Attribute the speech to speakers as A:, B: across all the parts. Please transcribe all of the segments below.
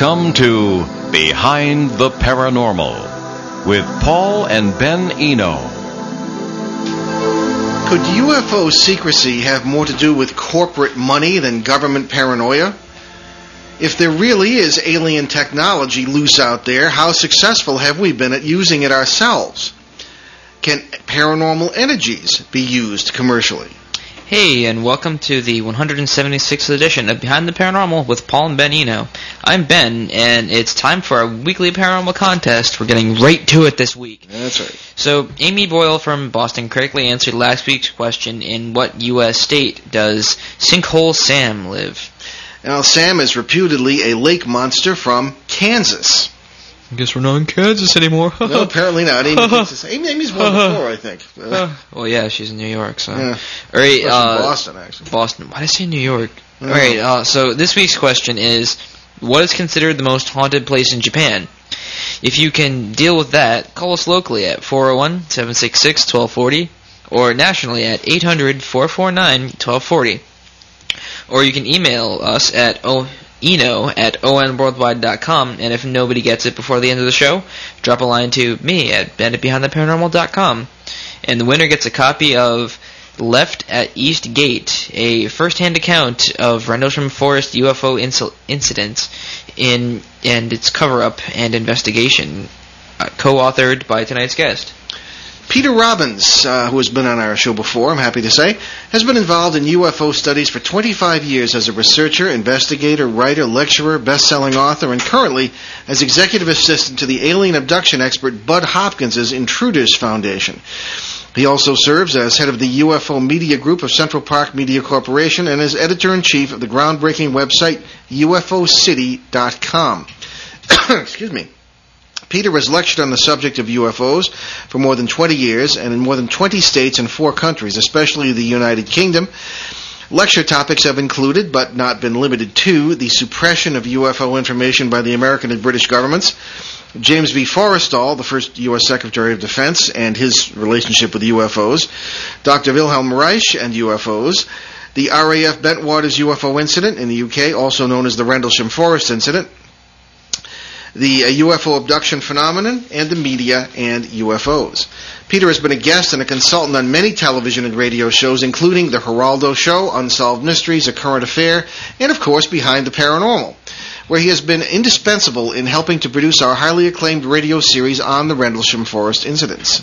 A: Welcome to Behind the Paranormal with Paul and Ben Eno.
B: Could UFO secrecy have more to do with corporate money than government paranoia? If there really is alien technology loose out there, how successful have we been at using it ourselves? Can paranormal energies be used commercially?
C: Hey, and welcome to the 176th edition of Behind the Paranormal with Paul and Ben Eno. I'm Ben, and it's time for our weekly paranormal contest. We're getting right to it this week.
B: That's right.
C: So, Amy Boyle from Boston correctly answered last week's question in what U.S. state does Sinkhole Sam live?
B: Now, Sam is reputedly a lake monster from Kansas.
C: I guess we're not in Kansas anymore.
B: no, apparently not. Amy thinks it's- Amy, Amy's won before, I think. Uh,
C: well, yeah, she's in New York, so.
B: Yeah.
C: All right, uh,
B: Boston, actually.
C: Boston. Why did I say New York? All right. Uh, so this week's question is, what is considered the most haunted place in Japan? If you can deal with that, call us locally at 401-766-1240 or nationally at 800-449-1240. Or you can email us at o- eno at onworldwide.com, and if nobody gets it before the end of the show, drop a line to me at ben at behindtheparanormal.com. And the winner gets a copy of Left at East Gate, a first-hand account of Rendlesham Forest UFO inci- incidents in and its cover-up and investigation, uh, co-authored by tonight's guest.
B: Peter Robbins, uh, who has been on our show before, I'm happy to say, has been involved in UFO studies for 25 years as a researcher, investigator, writer, lecturer, best-selling author, and currently as executive assistant to the alien abduction expert Bud Hopkins' Intruders Foundation. He also serves as head of the UFO Media Group of Central Park Media Corporation and as editor-in-chief of the groundbreaking website UFOcity.com. Excuse me. Peter has lectured on the subject of UFOs for more than 20 years and in more than 20 states and four countries, especially the United Kingdom. Lecture topics have included, but not been limited to, the suppression of UFO information by the American and British governments, James V. Forrestal, the first U.S. Secretary of Defense, and his relationship with UFOs, Dr. Wilhelm Reich and UFOs, the RAF Bentwaters UFO incident in the UK, also known as the Rendlesham Forest incident, the uh, UFO abduction phenomenon, and the media and UFOs. Peter has been a guest and a consultant on many television and radio shows, including The Geraldo Show, Unsolved Mysteries, A Current Affair, and of course Behind the Paranormal, where he has been indispensable in helping to produce our highly acclaimed radio series on the Rendlesham Forest incidents.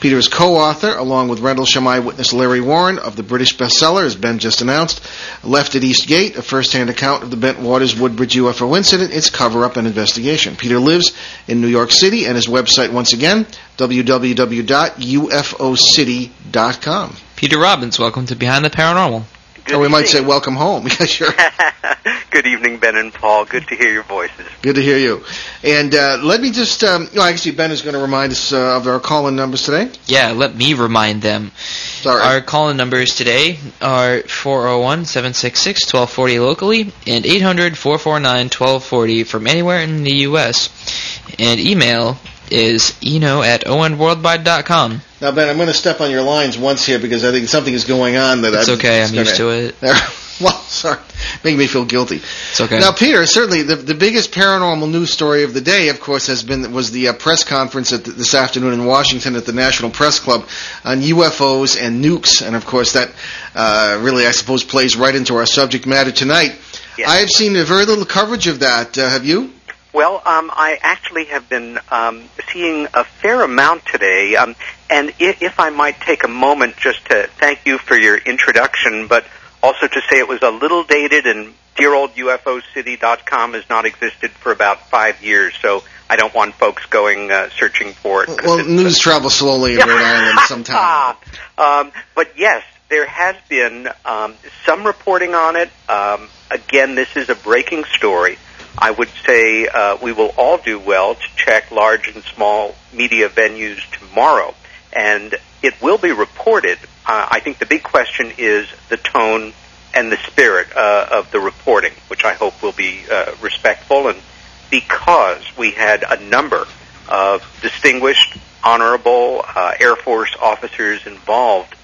B: Peter is co-author, along with Rendlesham eyewitness Larry Warren, of the British bestseller, as Ben just announced, Left at East Gate, a first-hand account of the Bentwaters Woodbridge UFO incident, its cover-up and investigation. Peter lives in New York City, and his website, once again, www.ufocity.com.
C: Peter Robbins, welcome to Behind the Paranormal.
D: Good
B: or we might say welcome home, because you're
D: Good evening, Ben and Paul. Good to hear your voices.
B: good to hear you. And uh, let me just, um, no, actually, Ben is going to remind us uh, of our call-in numbers today.
C: Yeah, let me remind them.
B: Sorry.
C: Our call-in numbers today are 401-766-1240 locally and 800-449-1240 from anywhere in the U.S. And email is eno at onworldwide.com.
B: Now, Ben, I'm going to step on your lines once here because I think something is going on that
C: It's
B: I'm
C: okay, I'm used
B: gonna-
C: to it.
B: well, sorry, making me feel guilty.
C: It's okay.
B: Now, Peter, certainly the the biggest paranormal news story of the day, of course, has been was the uh, press conference at the, this afternoon in Washington at the National Press Club on UFOs and nukes, and of course that uh, really, I suppose, plays right into our subject matter tonight.
D: Yes.
B: I have seen very little coverage of that. Uh, have you?
D: Well, um, I actually have been um, seeing a fair amount today, um, and if, if I might take a moment just to thank you for your introduction, but also to say it was a little dated, and dear old UFOcity.com has not existed for about five years, so I don't want folks going uh, searching for it.
B: Well,
D: it's-
B: news travels slowly in Rhode Island sometimes.
D: um, but yes, there has been um, some reporting on it. Um, again, this is a breaking story. I would say uh, we will all do well to check large and small media venues tomorrow, and it will be reported. Uh, I think the big question is the tone and the spirit uh, of the reporting, which I hope will be uh, respectful and because we had a number of distinguished, honorable uh, Air Force officers involved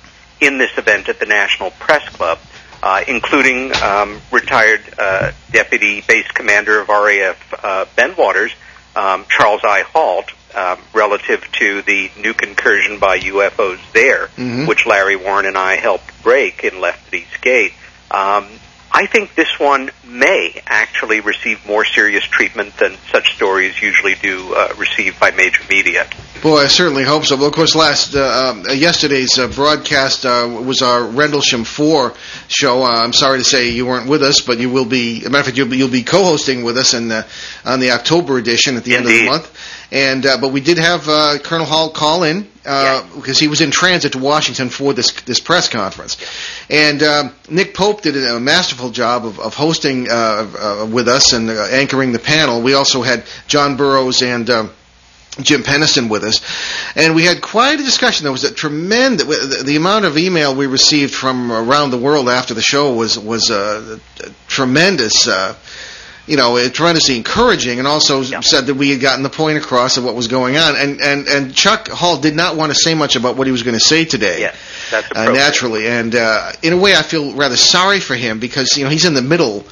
D: in this event at the National Press Club. Uh, including um, retired uh, Deputy Base Commander of RAF uh, Bentwaters, um, Charles I. Halt, um, relative to the nuke incursion by UFOs there,
B: Mhm.
D: which Larry Warren and I helped break in Left East Gate. Um, I think this one may actually receive more serious treatment than such stories usually do uh, receive by major media.
B: Boy, I certainly hope so. Well, of course, last uh, um, yesterday's uh, broadcast uh, was our Rendlesham Four show. Uh, I'm sorry to say you weren't with us, but you will be. As a matter of fact, you'll be, you'll be co-hosting with us in the, on the October edition at the end of the month. And uh, but we did have uh, Colonel Halt call in uh, because he was in transit to Washington for this this press conference. And um, Nick Pope did a masterful job of, of hosting uh, uh, with us and uh, anchoring the panel. We also had John Burroughs and. Um, Jim Penniston with us, and we had quite a discussion. There was a tremendous the, the amount of email we received from around the world after the show was was uh, tremendous. Uh, you know, uh, tremendously encouraging, and also
D: Yeah.
B: said that we had gotten the point across of what was going on. And and and Chuck Halt did not want to say much about what he was going to say today
D: Yes, that's
B: uh, naturally. And uh, in a way, I feel rather sorry for him because you know he's in the middle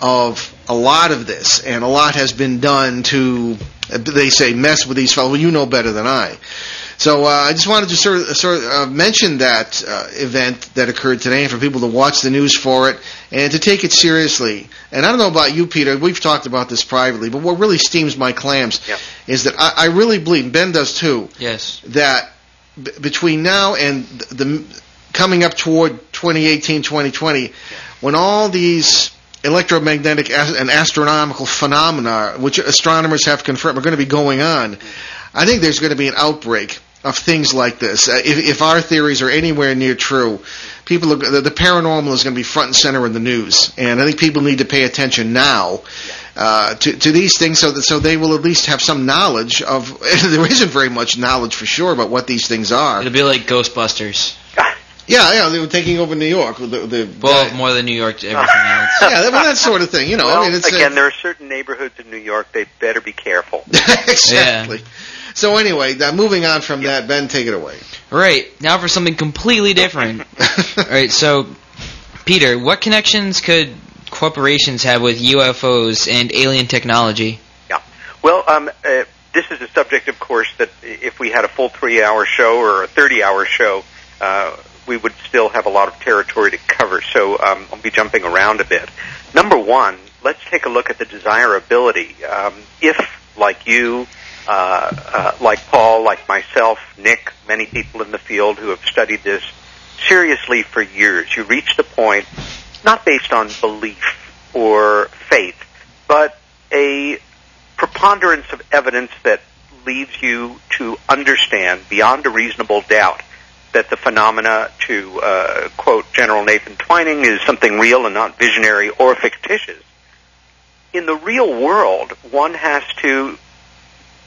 B: of a lot of this, and a lot has been done to, they say, mess with these fellows. Well, you know better than I. So uh, I just wanted to sort of, sort of uh, mention that uh, event that occurred today, and for people to watch the news for it and to take it seriously. And I don't know about you, Peter. We've talked about this privately, but what really steams my clams
D: Yeah.
B: is that I, I really believe, and Ben does too,
C: Yes.
B: that b- between now and the, the coming up toward 2018, 2020, when all these electromagnetic and astronomical phenomena, which astronomers have confirmed, are going to be going on, I think there's going to be an outbreak of things like this. Uh, if, if our theories are anywhere near true, people are, the, the paranormal is going to be front and center in the news, and I think people need to pay attention now uh, to, to these things so that so they will at least have some knowledge of. there isn't very much knowledge for sure about what these things are.
C: It'll be like Ghostbusters.
B: Yeah, yeah, they were taking over New York. The, the
C: Well,
B: guy-
C: more than New York to everything else.
B: yeah, that, well, that sort of thing. You know,
D: well,
B: I mean, it's uh,
D: again, there are certain neighborhoods in New York they better be careful.
B: exactly. So anyway, uh, moving on from that, Ben, take it away.
C: Right, now for something completely different. Alright, so, Peter, what connections could corporations have with UFOs and alien technology? Yeah.
D: Well, um, uh, this is a subject, of course, that if we had a full three-hour show or a 30-hour show, uh, we would still have a lot of territory to cover. So um, I'll be jumping around a bit. Number one, let's take a look at the desirability. Um, if, like you, uh, uh, like Paul, like myself, Nick, many people in the field who have studied this seriously for years, you reach the point, not based on belief or faith, but a preponderance of evidence that leads you to understand beyond a reasonable doubt that the phenomena, to uh, quote General Nathan Twining, is something real and not visionary or fictitious. In the real world, one has to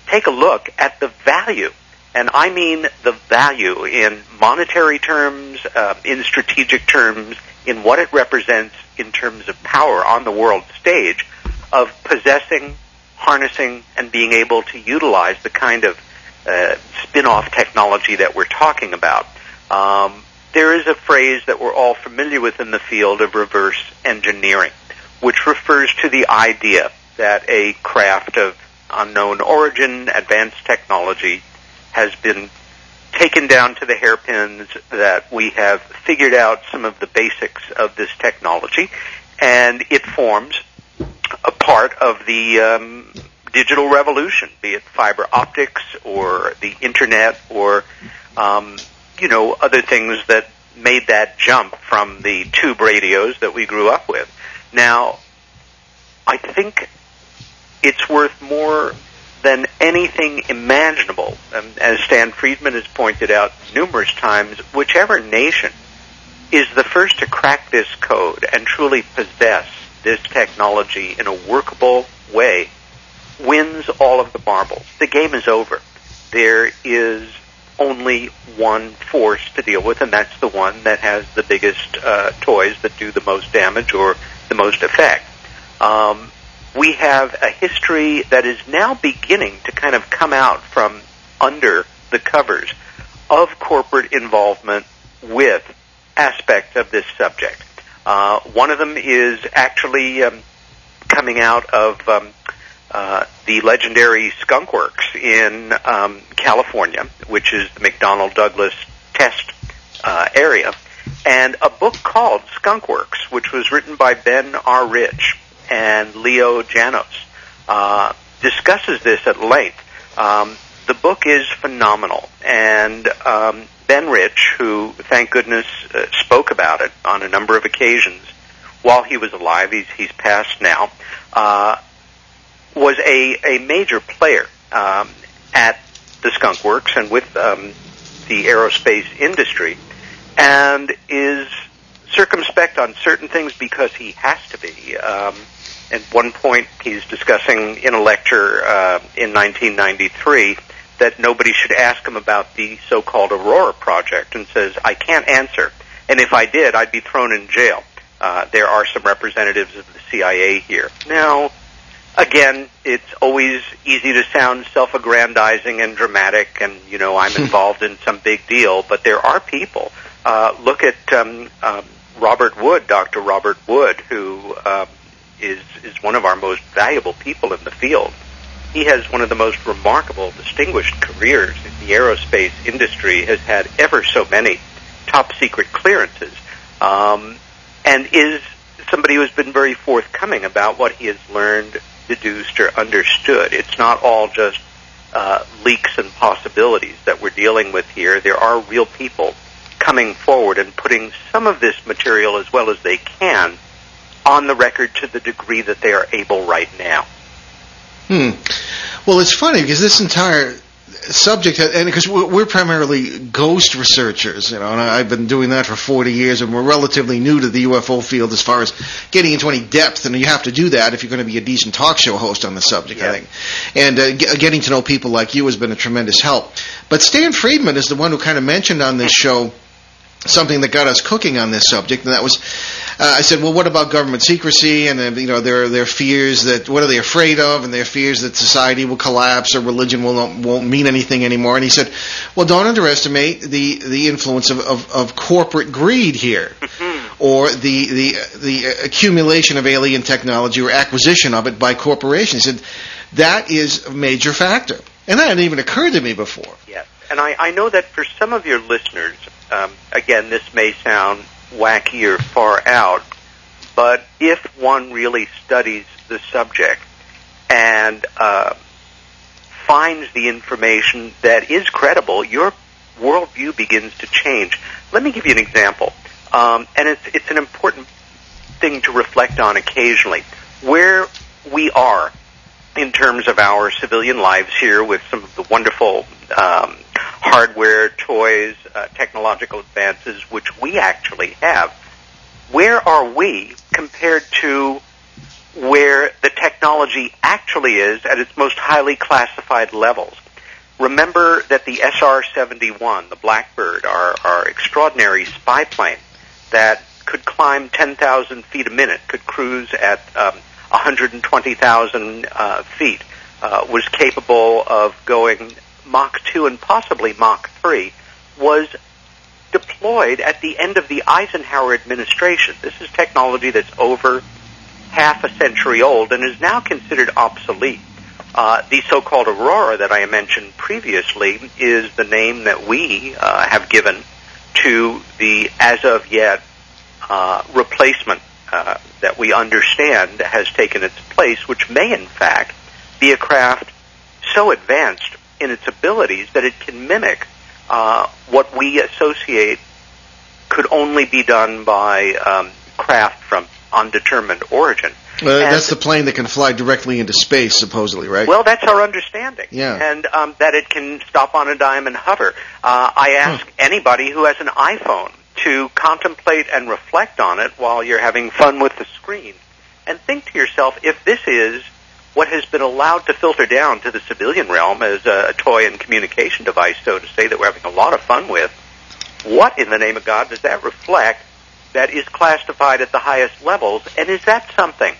D: take a look at the value, and I mean the value in monetary terms, uh, in strategic terms, in what it represents in terms of power on the world stage, of possessing harnessing and being able to utilize the kind of uh, spin-off technology that we're talking about. Um, there is a phrase that we're all familiar with in the field of reverse engineering, which refers to the idea that a craft of unknown origin, advanced technology, has been taken down to the hairpins, that we have figured out some of the basics of this technology, and it forms a part of the um, digital revolution, be it fiber optics or the internet or um, you know other things that made that jump from the tube radios that we grew up with. Now, I think it's worth more than anything imaginable. Um, as Stan Friedman has pointed out numerous times, whichever nation is the first to crack this code and truly possess this technology in a workable way wins all of the marbles. The game is over. There is only one force to deal with, and that's the one that has the biggest uh, toys that do the most damage or the most effect. Um, we have a history that is now beginning to kind of come out from under the covers of corporate involvement with aspects of this subject. Uh, one of them is actually um, coming out of um, uh, the legendary Skunk Works in um, California, which is the McDonnell Douglas test uh, area, and a book called Skunk Works, which was written by Ben R. Rich and Leo Janos, uh, discusses this at length. Um, the book is phenomenal, and um, Ben Rich, who, thank goodness, uh, spoke about it on a number of occasions while he was alive, he's, he's passed now, uh, was a, a major player um, at the Skunk Works and with um, the aerospace industry, and is circumspect on certain things because he has to be. Um, at one point, he's discussing in a lecture uh, in 1993 that nobody should ask him about the so-called Aurora project, and says, "I can't answer, and if I did, I'd be thrown in jail." Uh, there are some representatives of the CIA here now. Again, it's always easy to sound self-aggrandizing and dramatic, and you know I'm involved in some big deal. But there are people. Uh, look at um, um, Robert Wood, Dr. Robert Wood, who um, is is one of our most valuable people in the field. He has one of the most remarkable, distinguished careers in the aerospace industry. Has had ever so many top secret clearances, um, and is somebody who has been very forthcoming about what he has learned, deduced, or understood. It's not all just uh, leaks and possibilities that we're dealing with here. There are real people coming forward and putting some of this material as well as they can on the record to the degree that they are able right now.
B: Hmm. Well, it's funny because this entire subject, and because we're primarily ghost researchers, you know, and I've been doing that for 40 years, and we're relatively new to the UFO field as far as getting into any depth, and you have to do that if you're going to be a decent talk show host on the subject,
D: Yeah.
B: I think. And uh, g- getting to know people like you has been a tremendous help. But Stan Friedman is the one who kind of mentioned on this show something that got us cooking on this subject, and that was, uh, I said, well, what about government secrecy and uh, you know their their fears that what are they afraid of, and their fears that society will collapse or religion will not, won't mean anything anymore. And he said, well, don't underestimate the the influence of of, of corporate greed here, or the the the accumulation of alien technology or acquisition of it by corporations. He said that is a major factor, and that hadn't even occurred to me before.
D: Yes, and I, I know that for some of your listeners, um, again, this may sound wacky or far out, but if one really studies the subject and uh, finds the information that is credible, your worldview begins to change. Let me give you an example, um, and it's it's an important thing to reflect on occasionally. Where we are in terms of our civilian lives here with some of the wonderful um, hardware, toys, uh, technological advances which we actually have. Where are we compared to where the technology actually is at its most highly classified levels? Remember that the SR-71, the Blackbird, our, our extraordinary spy plane that could climb 10,000 feet a minute, could cruise at um, 120,000 uh, feet, uh, was capable of going Mach 2 and possibly Mach 3, was deployed at the end of the Eisenhower administration. This is technology that's over half a century old and is now considered obsolete. Uh, the so-called Aurora that I mentioned previously is the name that we uh, have given to the as of yet uh, replacement uh, that we understand has taken its place, which may in fact be a craft so advanced in its abilities that it can mimic uh, what we associate could only be done by um, craft from undetermined origin.
B: Uh, that's the plane that can fly directly into space, supposedly, right?
D: Well, that's our understanding.
B: Yeah.
D: And um, that it can stop on a dime and hover. Uh, I ask anybody who has an iPhone to contemplate and reflect on it while you're having fun with the screen. And think to yourself, if this is what has been allowed to filter down to the civilian realm as a, a toy and communication device, so to say, that we're having a lot of fun with, what in the name of God does that reflect that is classified at the highest levels? And is that something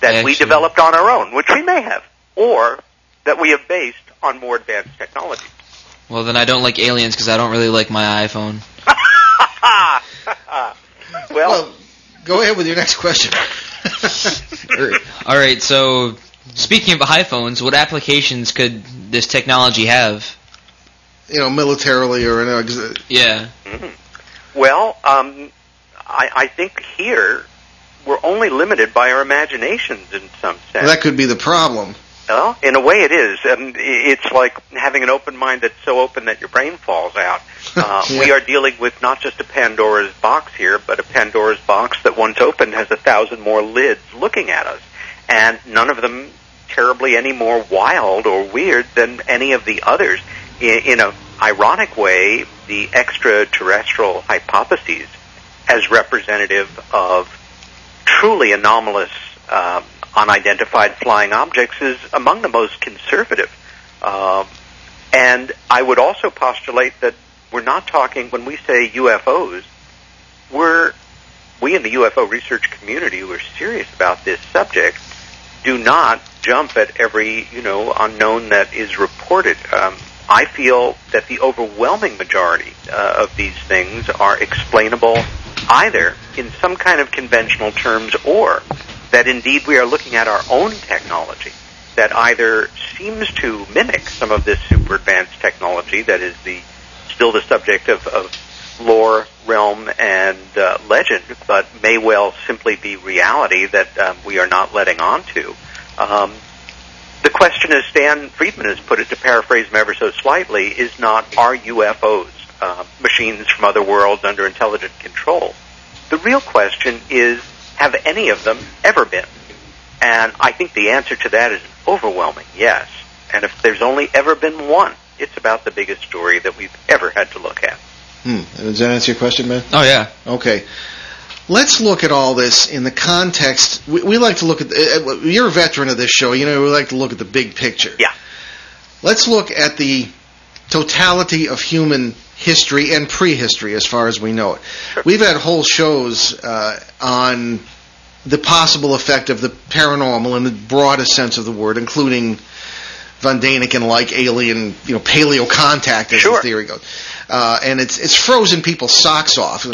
D: that we developed on our own, which we may have, or that we have based on more advanced technology?
C: Well, then I don't like aliens because I don't really like my iPhone.
D: well,
B: Well, Go ahead with your next question.
C: All right. So, speaking of iPhones, what applications could this technology have?
B: you know, militarily or in a, ex-
C: Yeah.
D: Well, um, I, I think here we're only limited by our imaginations in some sense.
B: that could be the problem.
D: Well, in a way, it is. Um, it's like having an open mind that's so open that your brain falls out. Uh,
B: Yeah.
D: We are dealing with not just a Pandora's box here, but a Pandora's box that once opened has a thousand more lids looking at us, and none of them terribly any more wild or weird than any of the others. In, in a ironic way, the extraterrestrial hypotheses, as representative of truly anomalous, um, unidentified flying objects, is among the most conservative. Um, and I would also postulate that we're not talking when we say UFOs. We're we in the UFO research community who are serious about this subject do not jump at every you know unknown that is reported. Um, I feel that the overwhelming majority uh, of these things are explainable either in some kind of conventional terms or that indeed we are looking at our own technology that either seems to mimic some of this super advanced technology that is the still the subject of, of lore, realm, and uh, legend, but may well simply be reality that um, we are not letting on to. Um, the question, as Stan Friedman has put it, to paraphrase him ever so slightly, is not are UFOs uh, machines from other worlds under intelligent control? The real question is have any of them ever been? And I think the answer to that is overwhelming yes. And if there's only ever been one, it's about the biggest story that we've ever had to look at.
B: Hmm. Does that answer your question, man?
C: Oh yeah.
B: Okay. Let's look at all this in the context. We, we like to look at. The, uh, you're a veteran of this show. You know we like to look at the big picture.
D: Yeah.
B: Let's look at the totality of human history and prehistory, as far as we know it. We've had whole shows uh, on the possible effect of the paranormal in the broadest sense of the word, including Von Daniken like alien, you know, paleo contact, as
D: Sure.
B: the theory goes. Uh, and it's it's frozen people's socks off.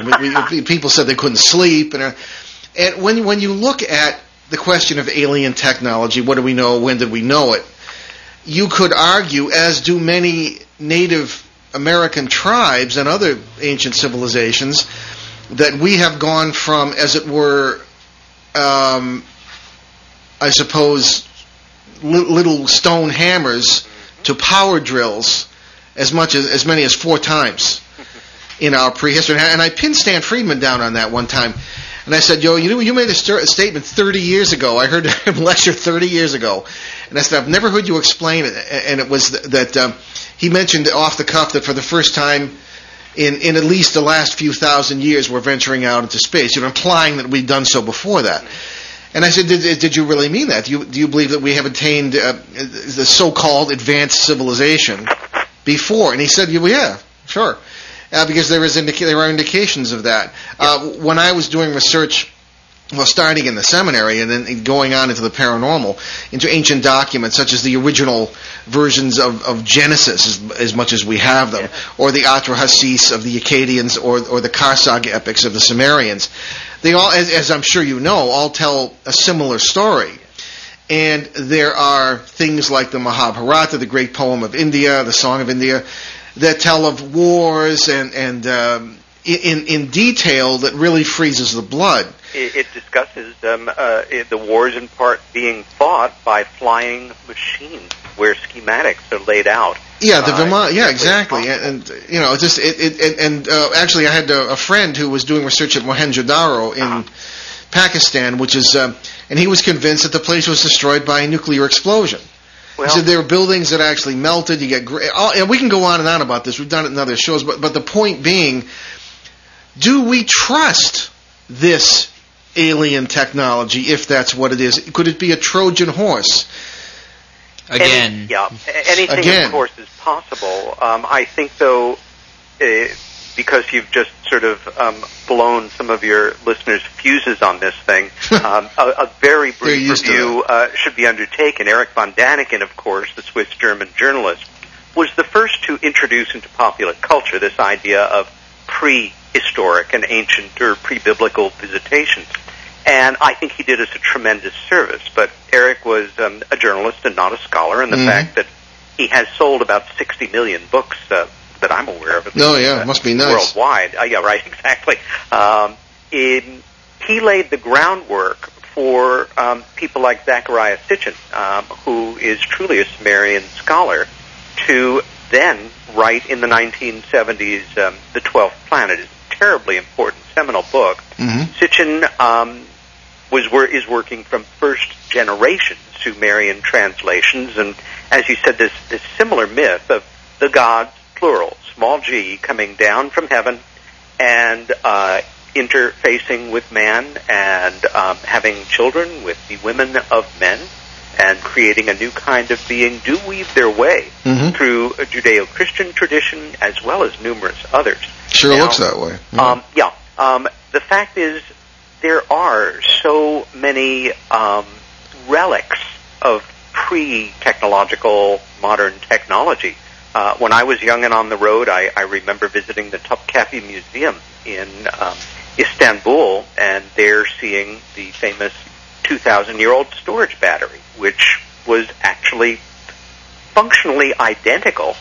B: People said they couldn't sleep, and uh, and when when you look at the question of alien technology, what do we know? When did we know it? You could argue, as do many Native American tribes and other ancient civilizations, that we have gone from, as it were, um, I suppose, li- little stone hammers to power drills as much as as many as four times in our prehistory. And I- pinned Stan Friedman down on that one time, and I said, "Yo, you you made a, st- a statement 30 years ago. I heard him lecture 30 years ago, and I said I've never heard you explain it. And it was th- that um, he mentioned off the cuff that for the first time." In, in at least the last few thousand years, we're venturing out into space. You know, implying that we'd done so before that. And I said, did, did you really mean that? Do you, do you believe that we have attained uh, the so-called advanced civilization before? And he said, well, yeah, sure. Uh, because there, is indica- there are indications of that. Uh, when I was doing research, well, starting in the seminary and then going on into the paranormal, into ancient documents such as the original versions of, of Genesis, as, as much as we have them, or the Atrahasis of the Akkadians, or, or the Karsag epics of the Sumerians, they all, as, as I'm sure you know, all tell a similar story. And there are things like the Mahabharata, the great poem of India, the Song of India, that tell of wars and, and um, in, in detail that really freezes the blood.
D: It, it discusses um, uh, it, the wars in part being fought by flying machines where schematics are laid out.
B: Yeah, the
D: Uh,
B: Vimana. Yeah, exactly. And, and you know, just it, it, it and uh, actually, I had a, a friend who was doing research at Mohenjo-daro in
D: Ah.
B: Pakistan, which is, um, and he was convinced that the place was destroyed by a nuclear explosion.
D: Well,
B: he said there were buildings that actually melted. You get, gra- all, and we can go on and on about this. We've done it in other shows, but but the point being, do we trust this alien technology if that's what it is? Could it be a Trojan horse?
C: Again.
D: Any, yeah, anything
B: Again.
D: of course is possible. Um, I think though, uh, because you've just sort of um, blown some of your listeners' fuses on this thing, um, a, a very brief review uh, should be undertaken. Eric von Daniken, of course, the Swiss-German journalist, was the first to introduce into popular culture this idea of prehistoric and ancient or pre-biblical visitations. And I think he did us a tremendous service. But Eric was um, a journalist and not a scholar, and the
B: Mhm.
D: fact that he has sold about 60 million books uh, that I'm aware of.
B: No,
D: least,
B: yeah,
D: uh,
B: must be nice.
D: Worldwide. Uh, yeah, right, exactly. Um, in, he laid the groundwork for um, people like Zecharia Sitchin, um, who is truly a Sumerian scholar, to then write in the 1970s um, The Twelfth Planet. It's a terribly important seminal book.
B: hmm
D: Sitchin um, was wor- is working from first generation Sumerian translations, and as you said, this this similar myth of the gods, plural, small g, coming down from heaven and uh, interfacing with man and um, having children with the women of men and creating a new kind of being do weave their way
B: Mhm.
D: through a Judeo-Christian tradition as well as numerous others.
B: Sure
D: Now,
B: looks that way. Yeah.
D: um, yeah. Um, the fact is, there are so many um, relics of pre-technological modern technology. Uh, when I was young and on the road, I, I remember visiting the Topkapi Museum in um, Istanbul, and there seeing the famous 2,000-year-old storage battery, which was actually functionally identical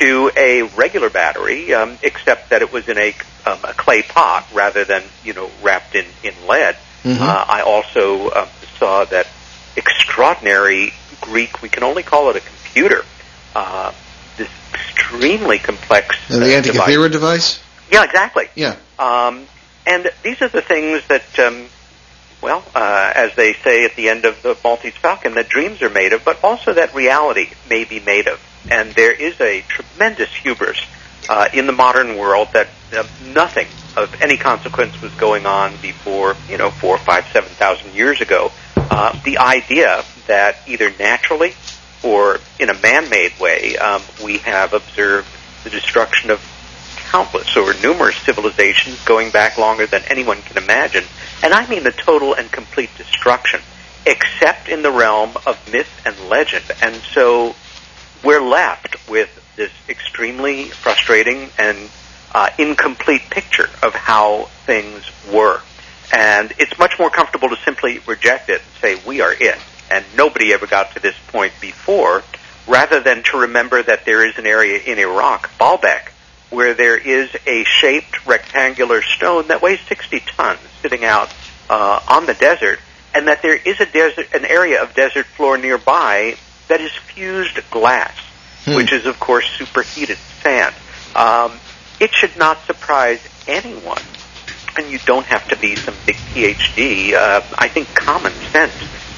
D: to a regular battery, um, except that it was in a, um, a clay pot rather than you know wrapped in in lead.
B: Mhm.
D: Uh, I also um, saw that extraordinary Greek. We can only call it a computer. Uh, this extremely complex.
B: And the
D: uh, device.
B: Antikythera device?
D: Yeah, exactly.
B: Yeah.
D: Um, and these are the things that, um, well, uh, as they say at the end of the Maltese Falcon, that dreams are made of, but also that reality may be made of. And there is a tremendous hubris uh, in the modern world that uh, nothing of any consequence was going on before, you know, four, five, seven thousand years ago. Uh, the idea that either naturally or in a man-made way, um, we have observed the destruction of countless or numerous civilizations going back longer than anyone can imagine. And I mean the total and complete destruction, except in the realm of myth and legend. And so we're left with this extremely frustrating and uh, incomplete picture of how things were. And it's much more comfortable to simply reject it and say, we are it. And nobody ever got to this point before, rather than to remember that there is an area in Iraq, Baalbek, where there is a shaped rectangular stone that weighs 60 tons sitting out uh, on the desert, and that there is a desert, an area of desert floor nearby that is fused glass,
B: Hmm.
D: which is of course superheated sand. Um, it should not surprise anyone, and you don't have to be some big PhD. Uh, I think common sense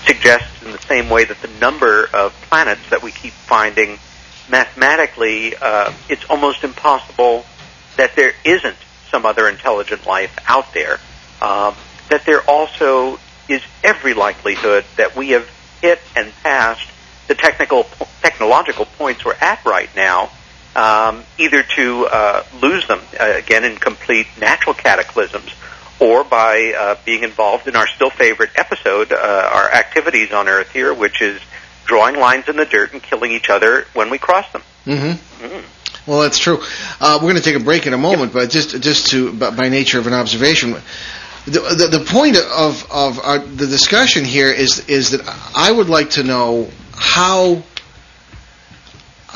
D: suggests, in the same way that the number of planets that we keep finding mathematically, uh, it's almost impossible that there isn't some other intelligent life out there. Um, that there also is every likelihood that we have hit and passed the technical technological points we're at right now, um, either to uh, lose them uh, again in complete natural cataclysms, or by uh, being involved in our still favorite episode, uh, our activities on Earth here, which is drawing lines in the dirt and killing each other when we cross them.
B: Mm-hmm.
D: Mm.
B: Well, that's true. Uh, we're going to take a break in a moment, but just just to by, by nature of an observation, the the, the point of of our, the discussion here is is that I would like to know how.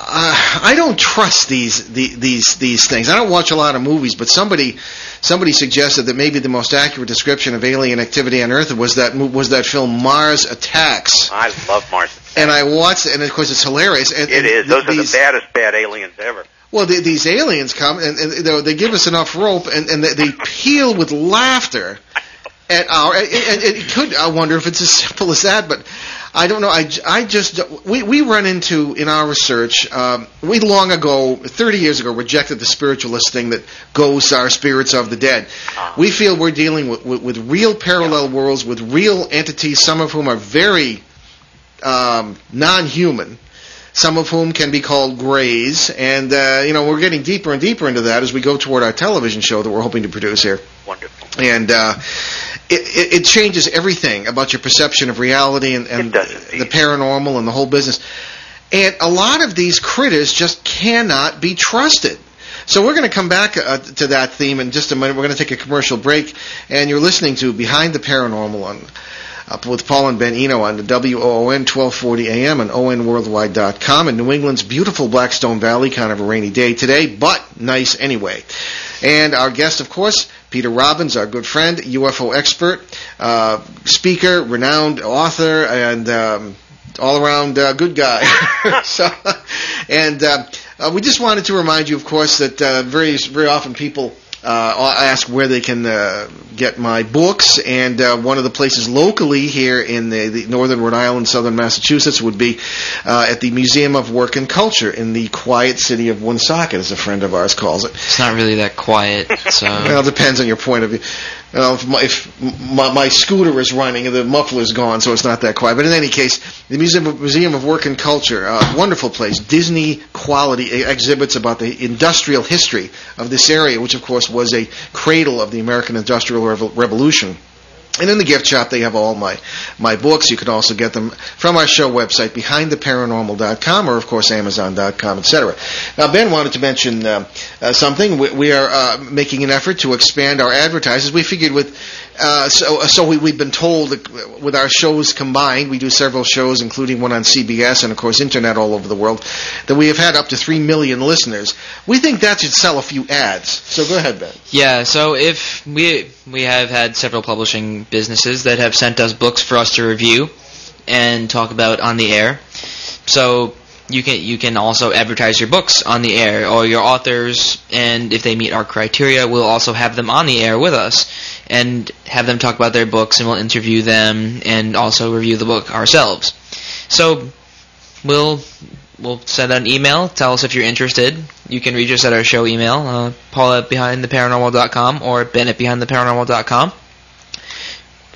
B: Uh, I don't trust these the, these these things. I don't watch a lot of movies, but somebody somebody suggested that maybe the most accurate description of alien activity on Earth was that was that film Mars Attacks.
D: I love Mars. Attacks.
B: And I watched, and of course it's hilarious. And,
D: It is. Those are the baddest bad aliens ever.
B: well, the, these aliens come and, and they, give us enough rope, and, and they, they peal with laughter at our. And, and it could. I wonder if it's as simple as that, but I don't know. I, I just we we run into in our research. Um, we long ago, thirty years ago, rejected the spiritualist thing that ghosts are spirits of the dead.
D: Ah.
B: We feel we're dealing with, with, with real parallel worlds with real entities, some of whom are very um, non-human some of whom can be called grays, and uh, you know we're getting deeper and deeper into that as we go toward our television show that we're hoping to produce here,
D: Wonderful.
B: and uh, it, it, it changes everything about your perception of reality and, and
D: It does indeed.
B: the paranormal and the whole business. And a lot of these critters just cannot be trusted So we're going to come back uh, to that theme in just a minute. We're going to take a commercial break, and you're listening to Behind the Paranormal on up with Paul and Ben Eno on the WOON 1240 AM and ONWorldwide.com in New England's beautiful Blackstone Valley. Kind of a rainy day today, but nice anyway. And our guest, of course, Peter Robbins, our good friend, UFO expert, uh, speaker, renowned author, and um, all around uh, good guy. so, and uh, uh, we just wanted to remind you, of course, that uh, very very often people uh, I ask where they can uh, get my books, and uh, one of the places locally here in the, the northern Rhode Island, southern Massachusetts, would be uh, at the Museum of Work and Culture in the quiet city of Woonsocket, as a friend of ours calls it.
C: It's not really that quiet, so.
B: well, it depends on your point of view. Uh, if, my, if my, my, scooter is running, and the muffler's gone, so it's not that quiet. But in any case, the Museum of, Museum of Work and Culture, uh, wonderful place, Disney quality exhibits about the industrial history of this area, which of course was a cradle of the American Industrial Revo- Revolution. And in the gift shop, they have all my, my books. You can also get them from our show website, behindtheparanormal.com, or of course, amazon.com, etc. Now, Ben wanted to mention uh, uh, something. We, we are uh, making an effort to expand our advertisers. We figured with uh, so, so we, have been told with our shows combined, we do several shows, including one on CBS and, of course, internet all over the world, that we have had up to three million listeners. We think that should sell a few ads. So go ahead, Ben.
C: Yeah. So if we we have had several publishing businesses that have sent us books for us to review and talk about on the air. So you can you can also advertise your books on the air. Or your authors and if they meet our criteria we'll also have them on the air with us and have them talk about their books and we'll interview them and also review the book ourselves. So we'll we'll send an email. Tell us if you're interested. You can reach us at our show email uh, paul at behindtheparanormal.com or ben at behindtheparanormal.com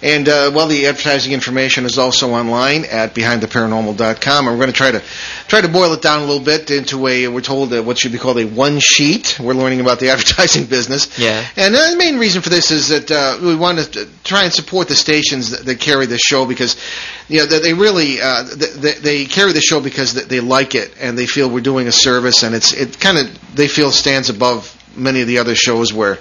B: and uh, well, the advertising information is also online at behindtheparanormal.com. And we're going to try to try to boil it down a little bit into a we're told what should be called a one sheet. We're learning about the advertising business.
C: Yeah.
B: And uh, the main reason for this is that uh, we want to try and support the stations that, that carry the show because you know they really uh, they, they carry the show because they like it and they feel we're doing a service and it's it kind of they feel stands above many of the other shows where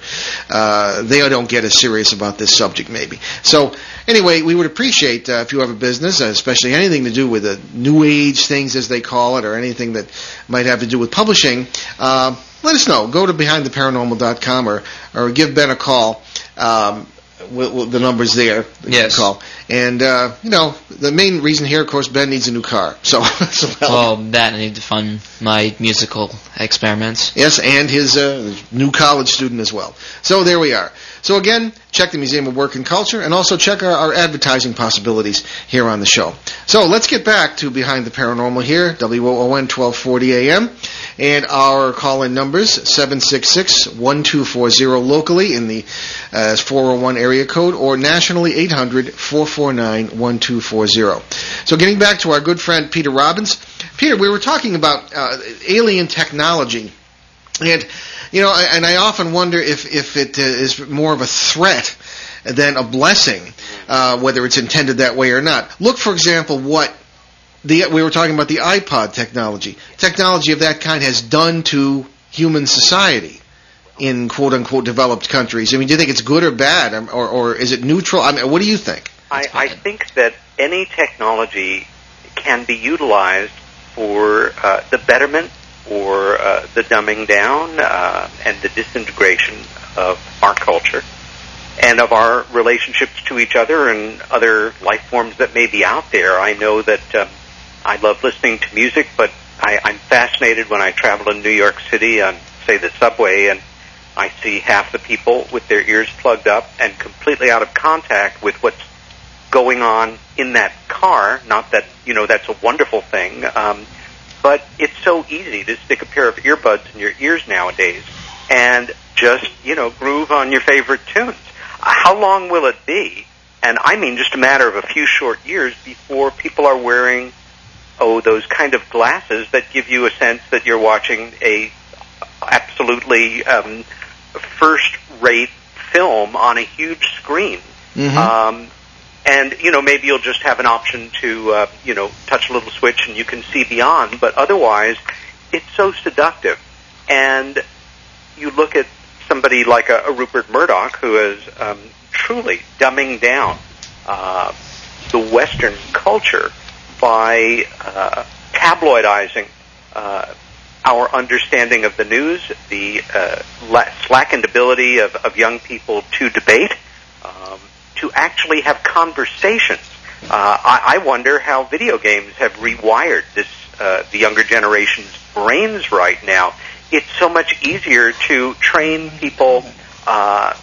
B: uh, they don't get as serious about this subject, maybe. So, anyway, we would appreciate uh, if you have a business, uh, especially anything to do with the new age things, as they call it, or anything that might have to do with publishing. Uh, let us know. Go to behindtheparanormal.com or or give Ben a call. Um, with, the numbers there.
C: Yes.
B: Call. And, uh, you know, the main reason here, of course, Ben needs a new car. So, so
C: well, that I need to fund my musical experiments.
B: Yes, and his uh, new college student as well. So there we are. So again, check the Museum of Work and Culture, and also check our, our, advertising possibilities here on the show. So let's get back to Behind the Paranormal here, WOON 1240 AM, and our call-in numbers, 766-1240 locally in the uh, 401 area code, or nationally 800-449-1240. So getting back to our good friend Peter Robbins. Peter, we were talking about uh, alien technology, and you know, and I often wonder if if it uh, more of a threat than a blessing, uh, whether it's intended that way or not. Look, for example, what the we were talking about the iPod technology. Technology of that kind has done to human society in quote unquote developed countries. I mean, do you think it's good or bad, um, or, or is it neutral? I mean, what do you think?
D: I, I think that any technology can be utilized for uh, the betterment or uh, the dumbing down uh, and the disintegration of our culture and of our relationships to each other and other life forms that may be out there. I know that um, I love listening to music, but I, I'm fascinated when I travel in New York City on, say, the subway, and I see half the people with their ears plugged up and completely out of contact with what's going on in that car. Not that you know that's a wonderful thing. Um, but it's so easy to stick a pair of earbuds in your ears nowadays and just, you know, groove on your favorite tunes. How long will it be? And I mean just a matter of a few short years before people are wearing, oh, those kind of glasses that give you a sense that you're watching a absolutely um, first-rate film on a huge screen.
B: Mm-hmm.
D: Um, and you know maybe you'll just have an option to uh, you know touch a little switch and you can see beyond. But otherwise it's so seductive. And you look at somebody like a, a Rupert Murdoch who is um, truly dumbing down uh, the Western culture by uh, tabloidizing uh, our understanding of the news, the uh, la- slackened ability of, of young people to debate, um, to actually have conversations. Uh, I, I wonder how video games have rewired this uh, the younger generation's brains right now. It's so much easier to train people uh,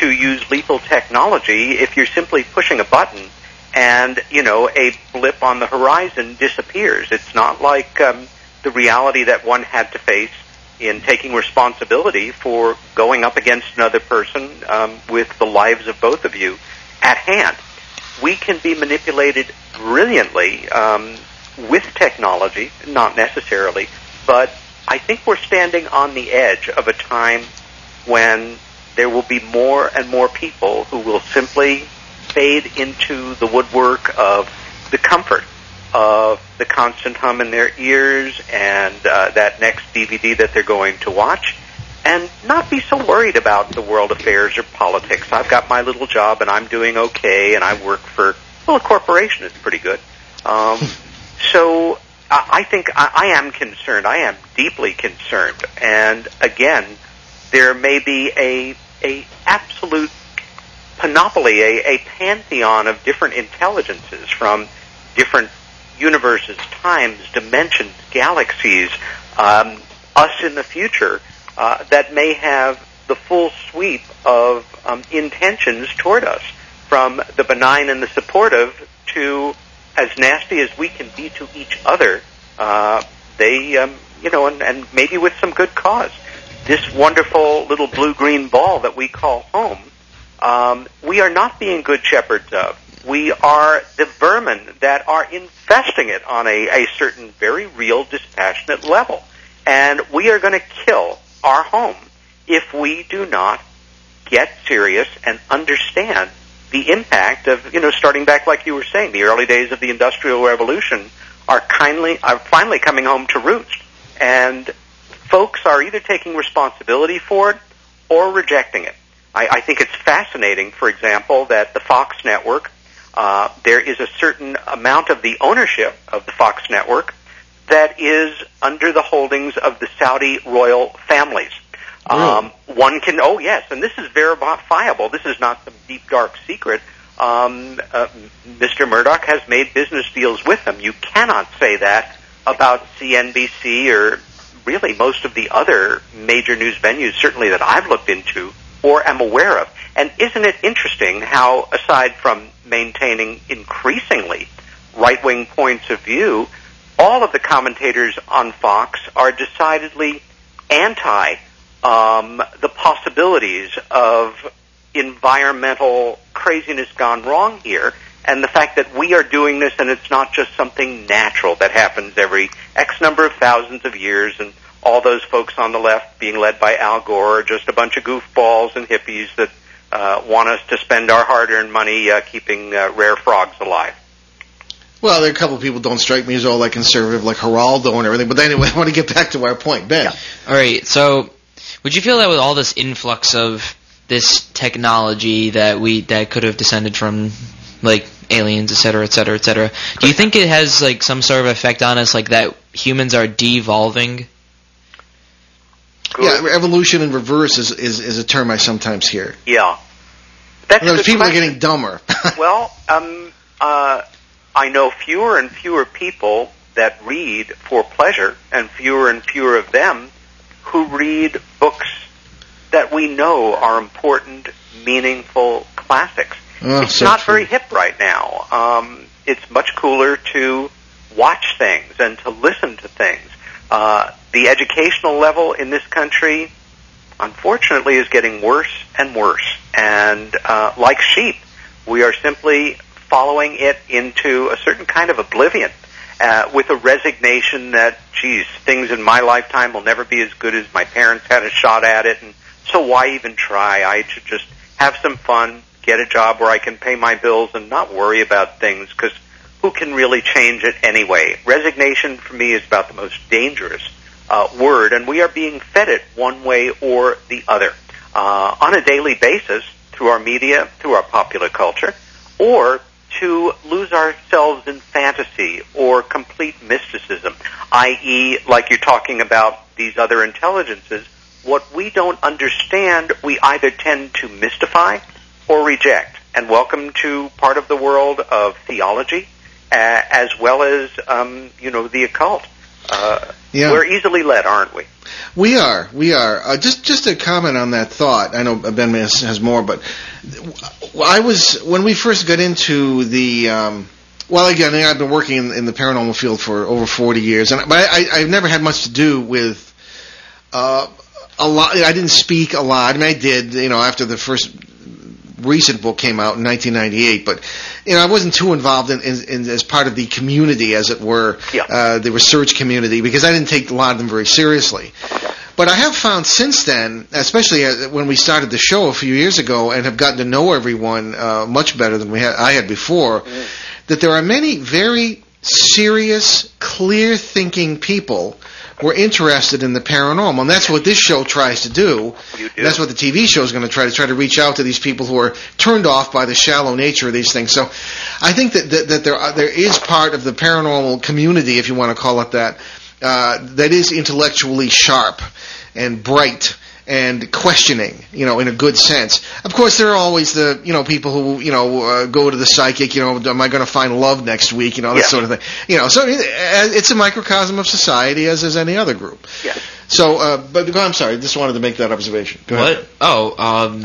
D: to use lethal technology if you're simply pushing a button and you know a blip on the horizon disappears. It's not like um, the reality that one had to face in taking responsibility for going up against another person um, with the lives of both of you at hand. We can be manipulated brilliantly um, with technology, not necessarily, but I think we're standing on the edge of a time when there will be more and more people who will simply fade into the woodwork of the comfort of the constant hum in their ears and uh, that next DVD that they're going to watch and not be so worried about the world affairs or politics. I've got my little job and I'm doing okay and I work for, well, a corporation is pretty good. Um, so I I think I, I am concerned. I am deeply concerned. And again, there may be a, a absolute panoply, a, a pantheon of different intelligences from different universes, times, dimensions, galaxies, um, us in the future, uh, that may have the full sweep of um, intentions toward us, from the benign and the supportive to as nasty as we can be to each other. Uh, they, um, you know, and, and maybe with some good cause. This wonderful little blue-green ball that we call home, um, we are not being good shepherds of we are the vermin that are infesting it on a, a certain very real, dispassionate level. And we are going to kill our home if we do not get serious and understand the impact of, you know, starting back like you were saying, the early days of the Industrial Revolution are kindly, are finally coming home to roost. And folks are either taking responsibility for it or rejecting it. I, I think it's fascinating, for example, that the Fox network uh, there is a certain amount of the ownership of the Fox network that is under the holdings of the Saudi royal families. Um, one can, oh yes, and this is verifiable. This is not some deep dark secret. Um, uh, Mr. Murdoch has made business deals with them. You cannot say that about CNBC or really most of the other major news venues, certainly that I've looked into or am aware of. And isn't it interesting how, aside from maintaining increasingly right-wing points of view, all of the commentators on Fox are decidedly anti um, the possibilities of environmental craziness gone wrong here, and the fact that we are doing this and it's not just something natural that happens every X number of thousands of years, and all those folks on the left being led by Al Gore are just a bunch of goofballs and hippies that uh, want us to spend our hard-earned money uh, keeping uh, rare frogs alive.
B: Well, there are a couple of people don't strike me as all like conservative, like Geraldo and everything. But anyway, I want to get back to our point, Ben.
D: Yeah.
C: All right. So, would you feel that with all this influx of this technology that we that could have descended from like aliens, et cetera, et cetera, et cetera, do you think it has like some sort of effect on us, like that humans are devolving?
B: Yeah, evolution in reverse is, is, is a term I sometimes hear.
D: Yeah. That's
B: In other
D: a
B: words,
D: good
B: people are getting dumber.
D: well, um, uh, I know fewer and fewer people that read for pleasure, and fewer and fewer of them who read books that we know are important, meaningful classics.
B: Oh,
D: it's
B: so
D: not
B: true.
D: very hip right now. Um, it's much cooler to watch things and to listen to things. Uh, the educational level in this country, unfortunately, is getting worse and worse. And uh, like sheep, we are simply following it into a certain kind of oblivion uh, with a resignation that, geez, things in my lifetime will never be as good as my parents had a shot at it, and so why even try? I should just have some fun, get a job where I can pay my bills and not worry about things because who can really change it anyway? Resignation for me is about the most dangerous uh, word, and we are being fed it one way or the other uh, on a daily basis through our media, through our popular culture, or to lose ourselves in fantasy or complete mysticism, i.e., like you're talking about these other intelligences, what we don't understand, we either tend to mystify or reject. And welcome to part of the world of theology, uh, as well as, um, you know, the occult. Uh,
B: Yeah.
D: We're easily led, aren't we?
B: We are, we are. Uh, just, just a comment on that thought. I know Ben has, has more, but I was when we first got into the. Um, well, again, I've been working in, in the paranormal field for over forty years, and but I, I've never had much to do with. Uh, a lot. I didn't speak a lot. I mean, I did. You know, after the first recent book came out in 1998, but you know, I wasn't too involved in, in, in as part of the community, as it were,
D: Yeah.
B: uh, the research community, because I didn't take a lot of them very seriously. But I have found since then, especially uh, when we started the show a few years ago, and have gotten to know everyone uh, much better than we had, I had before, that there are many very serious, clear-thinking people who are interested in the paranormal, and that's what this show tries to do.
D: Do.
B: That's what the TV show is going to try to try to reach out to these people who are turned off by the shallow nature of these things. So, I think that that, that there are, there is part of the paranormal community, if you want to call it that, uh, that is intellectually sharp and bright and questioning, you know, in a good sense. Of course, there are always the, you know, people who, you know, uh, go to the psychic, you know, am I going to find love next week, you know, that
D: Yeah.
B: sort of thing. You know, so uh, it's a microcosm of society as is any other group.
D: Yes.
B: So, uh, but I'm sorry, I just wanted to make that observation. Go ahead.
C: What? Oh, um,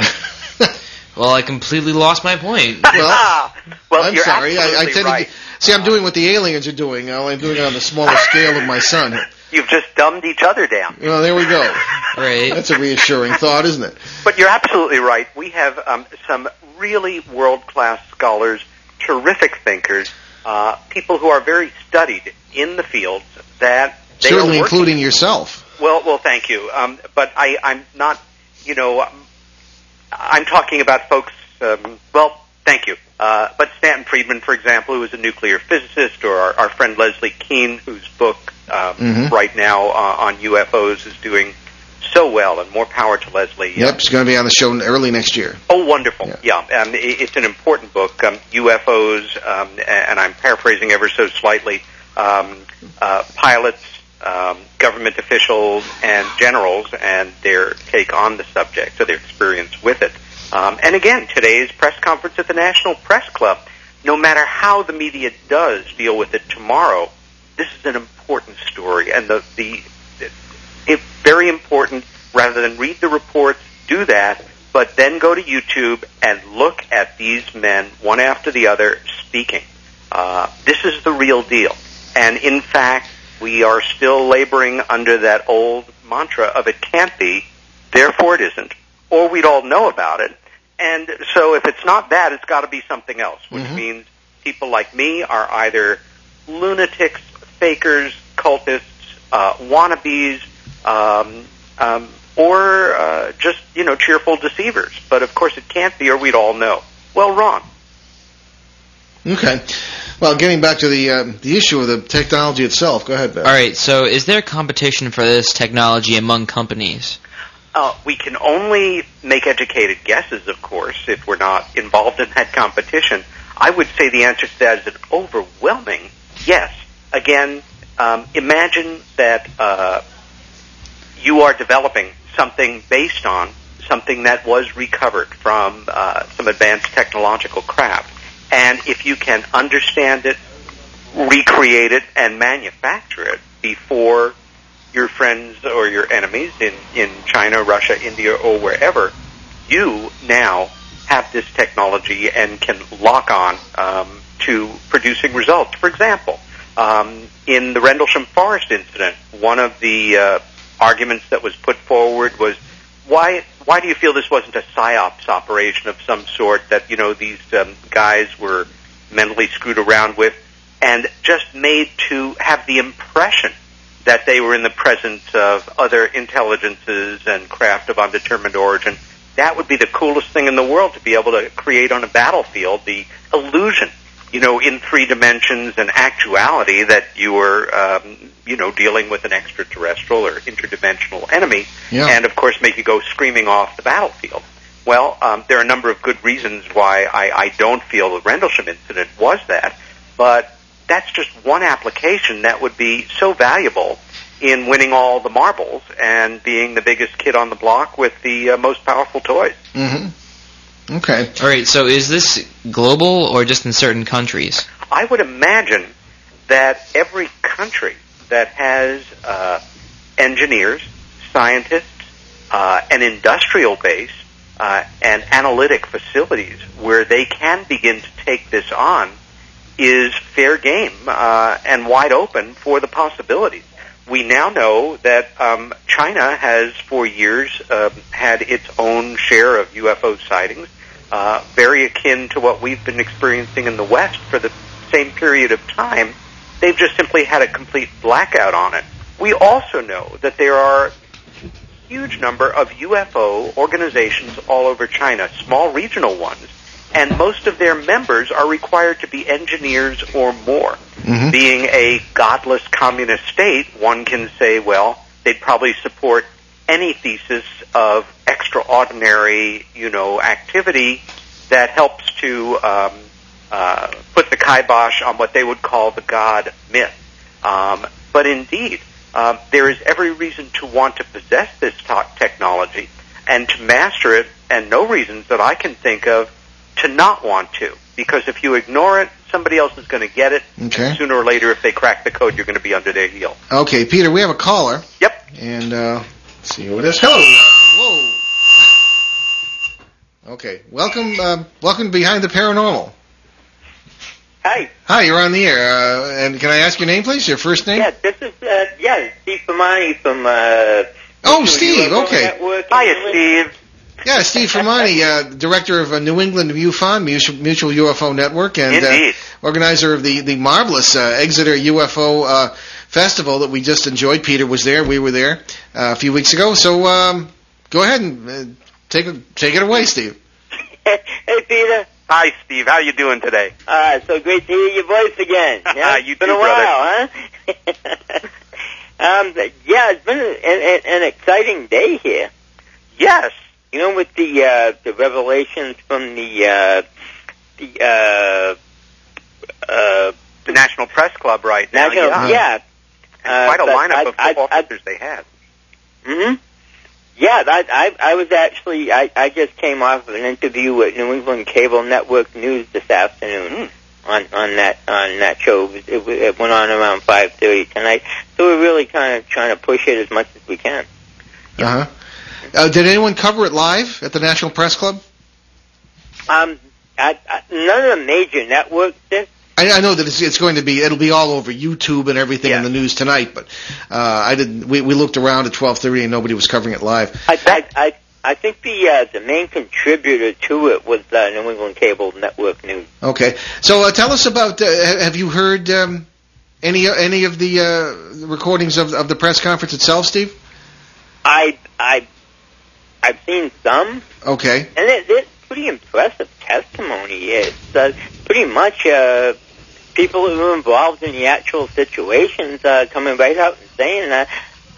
C: well, I completely lost my point.
B: Well,
D: well,
B: I'm
D: you're
B: sorry. I, I tend
D: right.
B: to see. I'm doing what the aliens are doing. Uh, I'm doing it on the smaller scale of my son.
D: You've just dumbed each other down.
B: Well, there we go.
C: Right.
B: That's a reassuring thought, isn't it?
D: But you're absolutely right. We have um, some really world-class scholars, terrific thinkers, uh, people who are very studied in the fields that they
B: Certainly,
D: are working.
B: including yourself.
D: Well, well, thank you. Um, but I, I'm not, you know, um, I'm talking about folks. Um, well, thank you. Uh, but Stanton Friedman, for example, who is a nuclear physicist, or our, our friend Leslie Kean, whose book um,
B: Mhm.
D: right now uh, on UFOs is doing so well, and more power to Leslie.
B: Yep, she's going to be on the show early next year.
D: Oh, wonderful!
B: Yeah.
D: Yeah, um, it's an important book. Um, UFOs, um, and I'm paraphrasing ever so slightly. Um, uh, pilots, um, government officials, and generals, and their take on the subject, so their experience with it. Um, and again, today's press conference at the National Press Club. No matter how the media does deal with it tomorrow, this is an important story, and the the it's very important rather than read the reports, do that, but then go to YouTube and look at these men one after the other speaking. Uh, this is the real deal. And in fact, we are still laboring under that old mantra of it can't be, therefore it isn't, or we'd all know about it. And so if it's not that, it's got to be something else, which
B: Mhm.
D: means people like me are either lunatics, fakers, cultists, uh, wannabes, um, um, or uh, just you know cheerful deceivers. But of course, it can't be, or we'd all know. Well, wrong.
B: Okay. Well, getting back to the uh, the issue of the technology itself. Go ahead, Ben.
C: All right. So, is there competition for this technology among companies?
D: Uh, we can only make educated guesses, of course, if we're not involved in that competition. I would say the answer to that is an overwhelming yes. Again, um, imagine that uh, you are developing something based on something that was recovered from uh, some advanced technological craft. And if you can understand it, recreate it, and manufacture it before your friends or your enemies in, in China, Russia, India, or wherever, you now have this technology and can lock on um, to producing results. For example, um, in the Rendlesham Forest incident, one of the uh, arguments that was put forward was why why do you feel this wasn't a psyops operation of some sort that you know these um, guys were mentally screwed around with and just made to have the impression that they were in the presence of other intelligences and craft of undetermined origin. That would be the coolest thing in the world to be able to create on a battlefield the illusion you know, in three dimensions and actuality that you were, um, you know, dealing with an extraterrestrial or interdimensional enemy,
B: Yeah.
D: and of course make you go screaming off the battlefield. Well, um, there are a number of good reasons why I, I don't feel the Rendlesham incident was that, but that's just one application that would be so valuable in winning all the marbles and being the biggest kid on the block with the uh, most powerful toys.
B: hmm Okay.
C: All right. So is this global or just in certain countries?
D: I would imagine that every country that has uh, engineers, scientists, uh, an industrial base, uh, and analytic facilities where they can begin to take this on is fair game uh, and wide open for the possibilities. We now know that um, China has, for years, um, had its own share of UFO sightings, uh, very akin to what we've been experiencing in the West for the same period of time. They've just simply had a complete blackout on it. We also know that there are huge number of UFO organizations all over China, small regional ones, and most of their members are required to be engineers or more.
B: Mhm.
D: Being a godless communist state, one can say, well, they'd probably support any thesis of extraordinary, you know, activity that helps to um, uh, put the kibosh on what they would call the God myth. Um, but indeed, um, there is every reason to want to possess this to- technology and to master it, and no reasons that I can think of to not want to. Because if you ignore it, somebody else is going to get it.
B: Okay.
D: And sooner or later, if they crack the code, you're going to be under their heel.
B: Okay, Peter, we have a caller,
D: Yep.
B: and uh, let's see who it is. Hello. Whoa. Okay, welcome, uh, welcome to behind the paranormal.
E: Hi.
B: Hi, you're on the air. Uh, and can I ask your name, please? Your first name?
E: Yeah, this is uh, yeah Steve Fermani from. Uh,
B: Oh, Steve. Okay.
E: Network.
D: Hiya, Steve.
B: Yeah, Steve Fermani, uh, director of uh, New England MUFON, Mutual Mutual UFO Network, and uh, organizer of the the marvelous uh, Exeter UFO uh, festival that we just enjoyed. Peter was there. We were there uh, a few weeks ago. So um, go ahead and uh, take it take it away, Steve.
E: hey, Peter.
D: Hi, Steve. How you doing today?
E: Uh, so great to hear your voice again. Yeah,
D: You
E: it's been
D: too,
E: a while, huh? um, yeah, it's been an, an, an exciting day here.
D: Yes.
E: You know, with the uh, the revelations from the uh, the uh, uh,
D: The National Press Club right now.
E: national,
D: yeah.
E: yeah.
D: And quite a lineup
E: I-
D: of
E: I- I-
D: officers they had.
E: hmm Yeah, that, I I was actually I I just came off of an interview with New England Cable Network News this afternoon on on that on that show. It, it, it went on around five thirty tonight, so we're really kind of trying to push it as much as we can.
B: Uh-huh. Uh Did anyone cover it live at the National Press Club?
E: Um, I, I, none of the major networks did.
B: I, I know that it's, it's going to be it'll be all over YouTube and everything in the news tonight, but uh, I didn't. We, we looked around at twelve thirty and nobody was covering it live.
E: I I I, I think the uh, the main contributor to it was uh, New England Cable Network News.
B: Okay, so uh, tell us about. Uh, have you heard um, any any of the uh, recordings of of the press conference itself, Steve?
E: I I I've seen some.
B: Okay,
E: And it, it's pretty impressive testimony. It's uh, pretty much uh, people who were involved in the actual situations uh, coming right out and saying uh,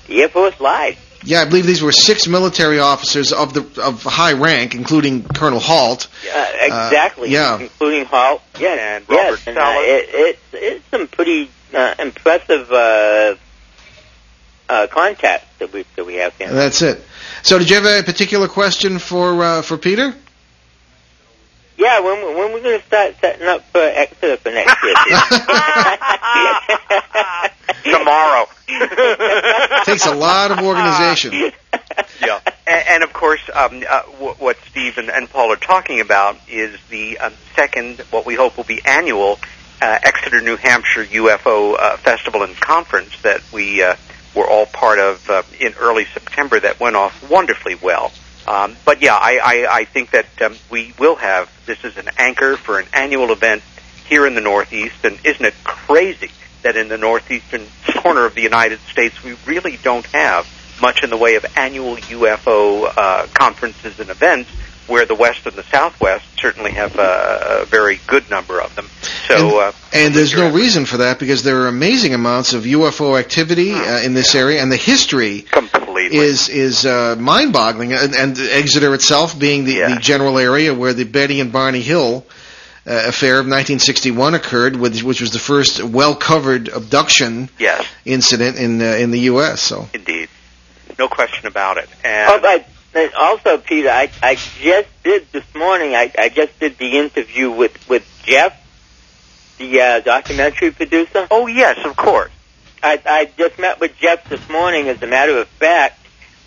E: the Air Force lied.
B: yeah, I believe these were six military officers of the of high rank, including Colonel Halt.
E: Uh, exactly.
B: yeah.
E: Including Hall. Yeah.
D: And
E: yes.
D: Robert
E: and, uh,
D: Sala.
E: it, it's it's some pretty uh, impressive uh, uh, contacts that we that we have here.
B: That's it. So, did you have a particular question for uh, for Peter?
E: Yeah, when when we're going to start setting up for Exeter for next year?
D: Tomorrow.
B: Takes a lot of organization.
D: yeah. And, and of course, um, uh, w- what Steve and, and Paul are talking about is the um, second, what we hope will be annual, uh, Exeter, New Hampshire UFO uh, Festival and Conference that we uh, were all part of uh, in early September that went off wonderfully well. Um, but yeah, I, I, I think that um, we will have this is an anchor for an annual event here in the Northeast, and isn't it crazy that in the northeastern corner of the United States we really don't have much in the way of annual UFO uh, conferences and events, where the West and the Southwest certainly have uh, a very good number of them. So, uh,
B: And there's no
D: Correct.
B: reason for that because there are amazing amounts of UFO activity uh, in this area, and the history
D: completely.
B: is is uh, mind-boggling. And, and Exeter itself being the,
D: Yeah.
B: the general area where the Betty and Barney Hill uh, affair of 1961 occurred, which, which was the first well-covered abduction
D: yes,
B: incident in uh, in the U.S. So
D: indeed, no question about it. And
E: Oh, but also, Peter, I I just did this morning. I I just did the interview with with Jeff, the uh, documentary producer.
D: oh yes, of course.
E: I I just met with Jeff this morning. As a matter of fact,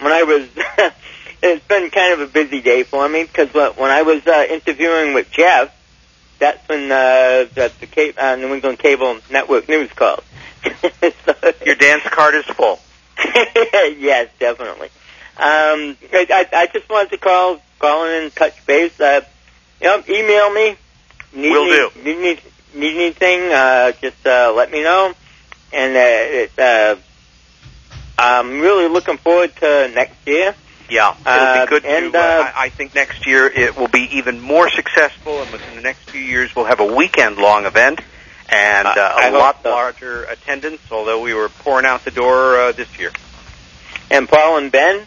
E: when I was. It's been kind of a busy day for me because when I was uh, interviewing with Jeff, that's when uh, the, uh, New England Cable Network News called. so,
D: Your dance card is full.
E: yes, definitely. Um, I, I, I just wanted to call, call in and touch base. Uh, you know, email me. Need
D: Will
E: any,
D: do.
E: Need, need, need anything? Uh, just uh, let me know. And uh, it, uh, I'm really looking forward to next year.
D: Yeah, it'll
E: Uh,
D: be good
E: and,
D: to. Uh,
E: uh,
D: I, I think next year it will be even more successful, and within the next few years we'll have a weekend-long event and uh, a lot
E: so.
D: larger attendance. Although we were pouring out the door uh, this year.
E: And Paul and Ben,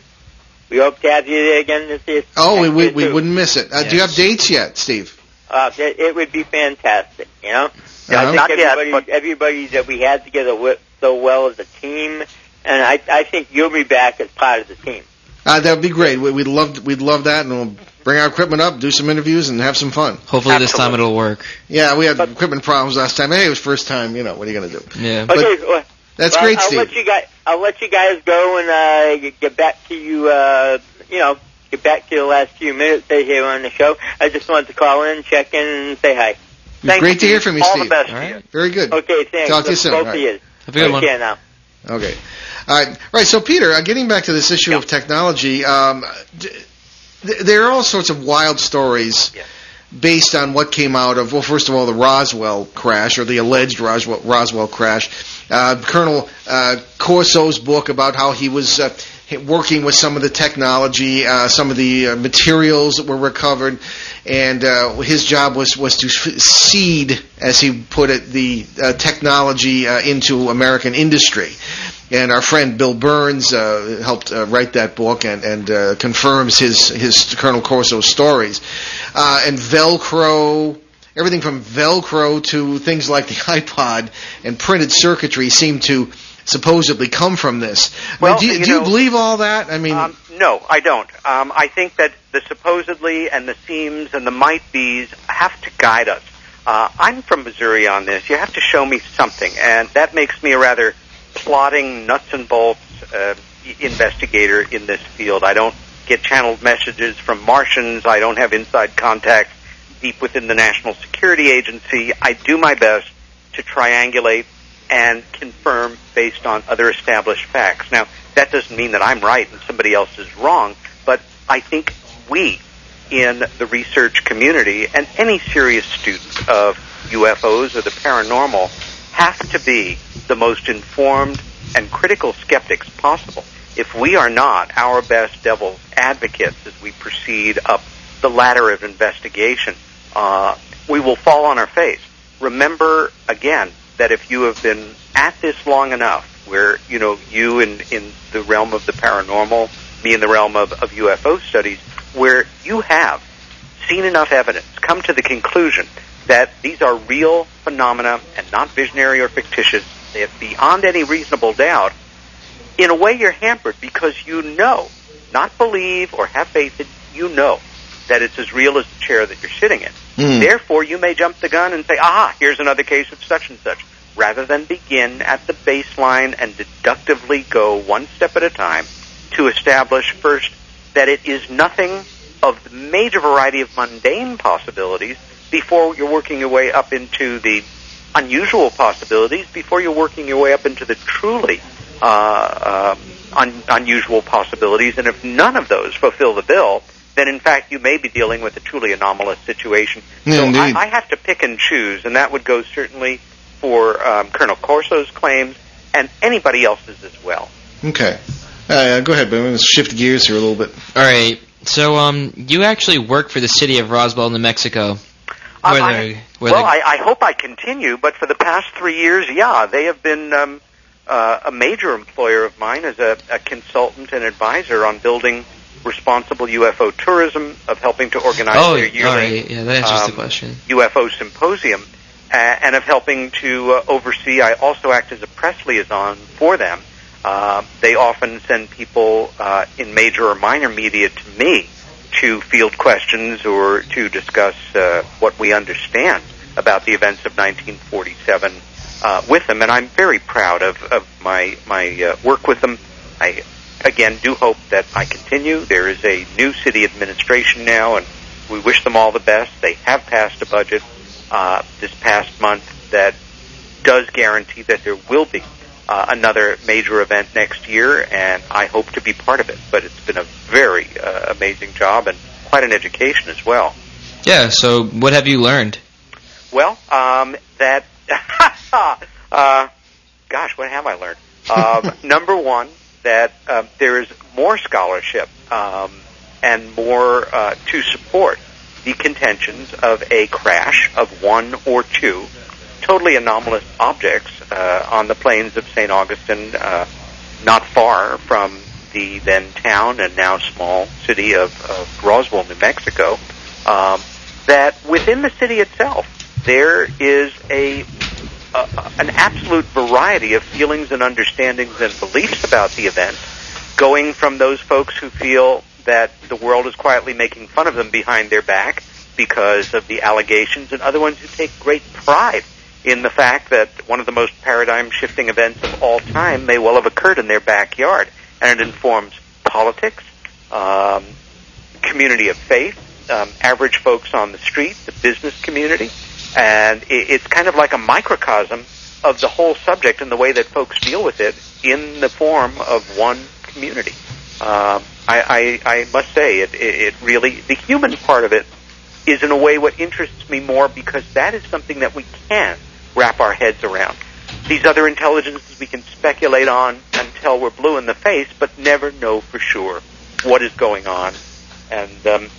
E: we hope to have you there again this year.
B: oh, we we, we wouldn't miss it. Uh, Do you have dates yet, Steve?
E: Uh, it, it would be fantastic, you know.
B: Uh-huh.
E: I think
D: Not yet,
E: everybody,
D: but-
E: everybody that we had together worked so well as a team, and I, I think you'll be back as part of the team.
B: Uh, that would be great. We, we'd love we'd love that, and we'll bring our equipment up, do some interviews, and have some fun.
C: Hopefully this time it'll work.
B: Yeah, we had
E: But-
B: equipment problems last time. Hey, it was first time. You know, what are you going to do?
C: Yeah.
B: But
E: okay, well,
B: That's
E: well,
B: great,
E: I'll
B: Steve.
E: let you guys. I'll let you guys go and uh, get back to you. Uh, you know, get back to the last few minutes they here on the show. I just wanted to call in, check in, and say hi.
D: Thank
B: great
D: you,
B: to hear from you,
D: All
B: Steve.
D: the best
C: All
D: to you.
B: Very good.
E: Okay, thanks.
B: Talk to you soon.
E: Both
B: All
E: of you.
C: Have a good
E: Take
C: one.
E: care now.
B: Okay. All right. Right. So, Peter, uh, getting back to this issue of technology, um, d- there are all sorts of wild stories
D: Yes.
B: based on what came out of, well, first of all, the Roswell crash or the alleged Roswell, Roswell crash. Uh, Colonel uh, Corso's book about how he was. Uh, Working with some of the technology, uh, some of the uh, materials that were recovered, and uh, his job was was to seed, as he put it, the uh, technology into American industry. And our friend Bill Birnes helped write that book and, and confirms his his Colonel Corso stories. And Velcro, everything from Velcro to things like the iPod and printed circuitry seem to supposedly come from this. I mean, do you,
D: you
B: do you believe all that? I mean,
D: Um, no, I don't. Um, I think that the supposedly and the seems and the might be's have to guide us. Uh, I'm from Missouri on this. You have to show me something, and that makes me a rather plodding, nuts and bolts uh, investigator in this field. I don't get channeled messages from Martians. I don't have inside contacts deep within the National Security Agency. I do my best to triangulate and confirm based on other established facts. Now, that doesn't mean that I'm right and somebody else is wrong, but I think we in the research community and any serious student of UFOs or the paranormal have to be the most informed and critical skeptics possible. If we are not our best devil's advocates as we proceed up the ladder of investigation, uh, we will fall on our face. Remember again that if you have been at this long enough, where you know you in in the realm of the paranormal, me in the realm of, of UFO studies, where you have seen enough evidence, come to the conclusion that these are real phenomena and not visionary or fictitious, that beyond any reasonable doubt, in a way you're hampered because you know, not believe or have faith in, you know that it's as real as the chair that you're sitting in.
B: Hmm.
D: Therefore, you may jump the gun and say, aha, here's another case of such and such, rather than begin at the baseline and deductively go one step at a time to establish first that it is nothing of the major variety of mundane possibilities before you're working your way up into the unusual possibilities, before you're working your way up into the truly uh, um, un- unusual possibilities. And if none of those fulfill the bill, then in fact you may be dealing with a truly anomalous situation.
B: Yeah,
D: so
B: indeed.
D: I, I have to pick and choose, and that would go certainly for um, Colonel Corso's claims and anybody else's as well.
B: okay. Uh, go ahead, but I'm going to shift gears here a little bit.
C: All right. So, um, you actually work for the city of Roswell, New Mexico.
D: Um,
C: Where
D: I-
C: they're- where
D: well,
C: they're-
D: I, I hope I continue, but for the past three years, yeah, they have been um, uh, a major employer of mine as a, a consultant and advisor on building responsible UFO tourism, of helping to organize
C: oh,
D: their yearly
C: right. Yeah, that answers
D: um,
C: the question.
D: UFO symposium, uh, and of helping to uh, oversee. I also act as a press liaison for them. Uh, they often send people uh, in major or minor media to me to field questions or to discuss uh, what we understand about the events of 1947 uh, with them, and I'm very proud of, of my my uh, work with them. I again do hope that I continue. There is a new city administration now, and we wish them all the best. They have passed a budget uh, this past month that does guarantee that there will be uh, another major event next year, and I hope to be part of it. But it's been a very uh, amazing job and quite an education as well.
C: Yeah. So, what have you learned?
D: Well, um, that, uh, gosh, what have I learned? Um, number one, that uh, there is more scholarship um, and more uh, to support the contentions of a crash of one or two totally anomalous objects uh, on the plains of St. Augustine, uh, not far from the then town and now small city of, of Roswell, New Mexico. Um, that within the city itself, there is a, a an absolute variety of feelings and understandings and beliefs about the event, going from those folks who feel that the world is quietly making fun of them behind their back because of the allegations, and other ones who take great pride in the fact that one of the most paradigm shifting events of all time may well have occurred in their backyard, and it informs politics, um, community of faith, um, average folks on the street, the business community, and it, it's kind of like a microcosm of the whole subject and the way that folks deal with it in the form of one community. Um, I, I, I must say, it, it, it really the human part of it is in a way what interests me more because that is something that we can wrap our heads around. These other intelligences we can speculate on until we're blue in the face, but never know for sure what is going on, and um,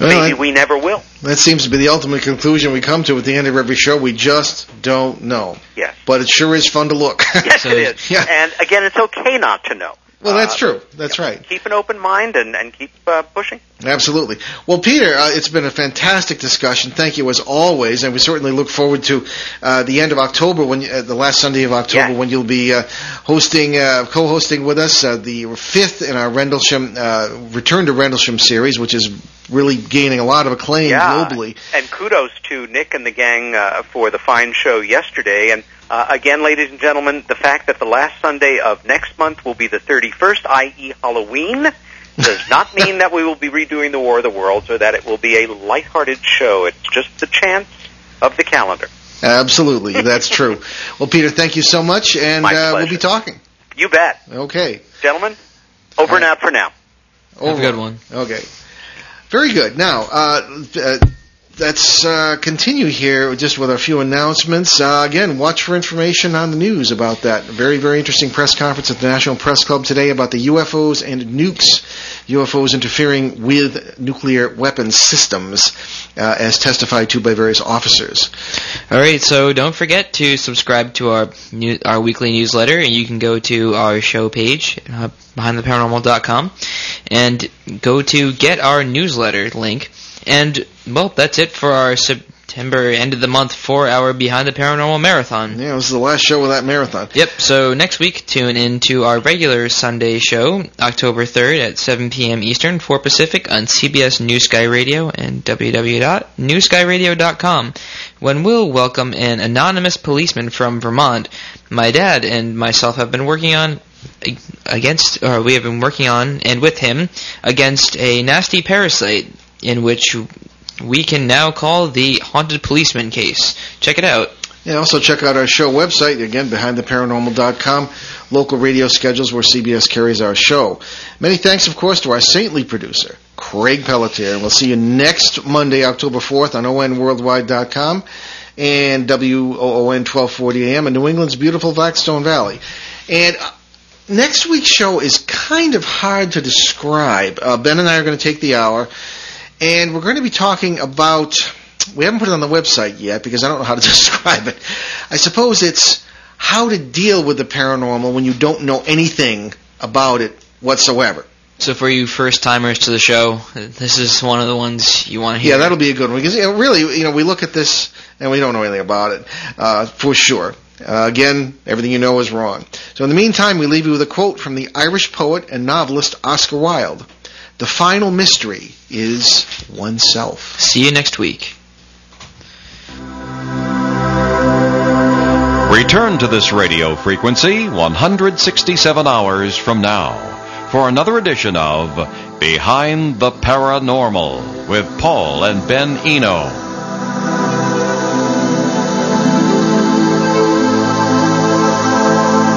B: Well,
D: maybe
B: I-
D: we never will.
B: That seems to be the ultimate conclusion we come to at the end of every show. We just don't know.
D: Yes.
B: But it sure is fun to look.
D: Yes,
C: So-
D: it is.
B: Yeah.
D: And again, it's okay not to know.
B: well, that's
D: Uh,
B: true. That's right.
D: Keep an open mind and, and keep uh, pushing.
B: Absolutely. Well, Peter, uh, it's been a fantastic discussion. Thank you as always, and we certainly look forward to uh, the end of October, when uh, the last Sunday of October,
D: Yes.
B: when you'll be uh, hosting, uh, co-hosting with us uh, the fifth in our Rendlesham uh, Return to Rendlesham series, which is really gaining a lot of acclaim
D: yeah.
B: globally.
D: And kudos to Nick and the gang uh, for the fine show yesterday. And uh, again, ladies and gentlemen, the fact that the last Sunday of next month will be the 31st, i.e. Halloween, does not mean that we will be redoing the War of the Worlds or that it will be a lighthearted show. It's just the chance of the calendar.
B: Absolutely, that's true. Well, Peter, thank you so much, and
D: My
B: uh, we'll be talking.
D: You bet.
B: Okay.
D: Gentlemen, over and out for now.
C: Have a
B: Over.
C: good one.
B: Okay. Very good. Now, uh, uh, let's uh, continue here just with a few announcements. Uh, again, watch for information on the news about that very, very interesting press conference at the National Press Club today about the UFOs and nukes, UFOs interfering with nuclear weapons systems, uh, as testified to by various officers.
C: All right, so don't forget to subscribe to our new, our weekly newsletter, and you can go to our show page, uh, behindtheparanormal.com, and go to get our newsletter link. And well, that's it for our September end of the month four hour Behind the Paranormal marathon.
B: Yeah, this is the last show of that marathon.
C: Yep. So next week, tune in to our regular Sunday show, October 3rd at 7 p.m. Eastern, 4 Pacific, on CBS New Sky Radio and www.newskyradio.com, when we'll welcome an anonymous policeman from Vermont. My dad and myself have been working on against, or we have been working on and with him against a nasty parasite in which we can now call the haunted policeman case. Check it out.
B: Yeah, also check out our show website, again, behindtheparanormal.com, local radio schedules where CBS carries our show. Many thanks, of course, to our saintly producer, Craig Pelletier. And we'll see you next Monday, October 4th on onworldwide.com and WOON 1240 AM in New England's beautiful Blackstone Valley. And uh, next week's show is kind of hard to describe. Uh, ben and I are going to take the hour, and we're going to be talking about we haven't put it on the website yet because I don't know how to describe it. I suppose it's how to deal with the paranormal when you don't know anything about it whatsoever.
C: So for you first timers to the show, this is one of the ones you want to hear.
B: Yeah, that'll be a good one because you know, really, you know, we look at this and we don't know anything about it uh, for sure. Uh, again, everything you know is wrong. So in the meantime, we leave you with a quote from the Irish poet and novelist Oscar Wilde. The final mystery is oneself.
C: See you next week.
A: Return to this radio frequency 167 hours from now for another edition of Behind the Paranormal with Paul and Ben Eno.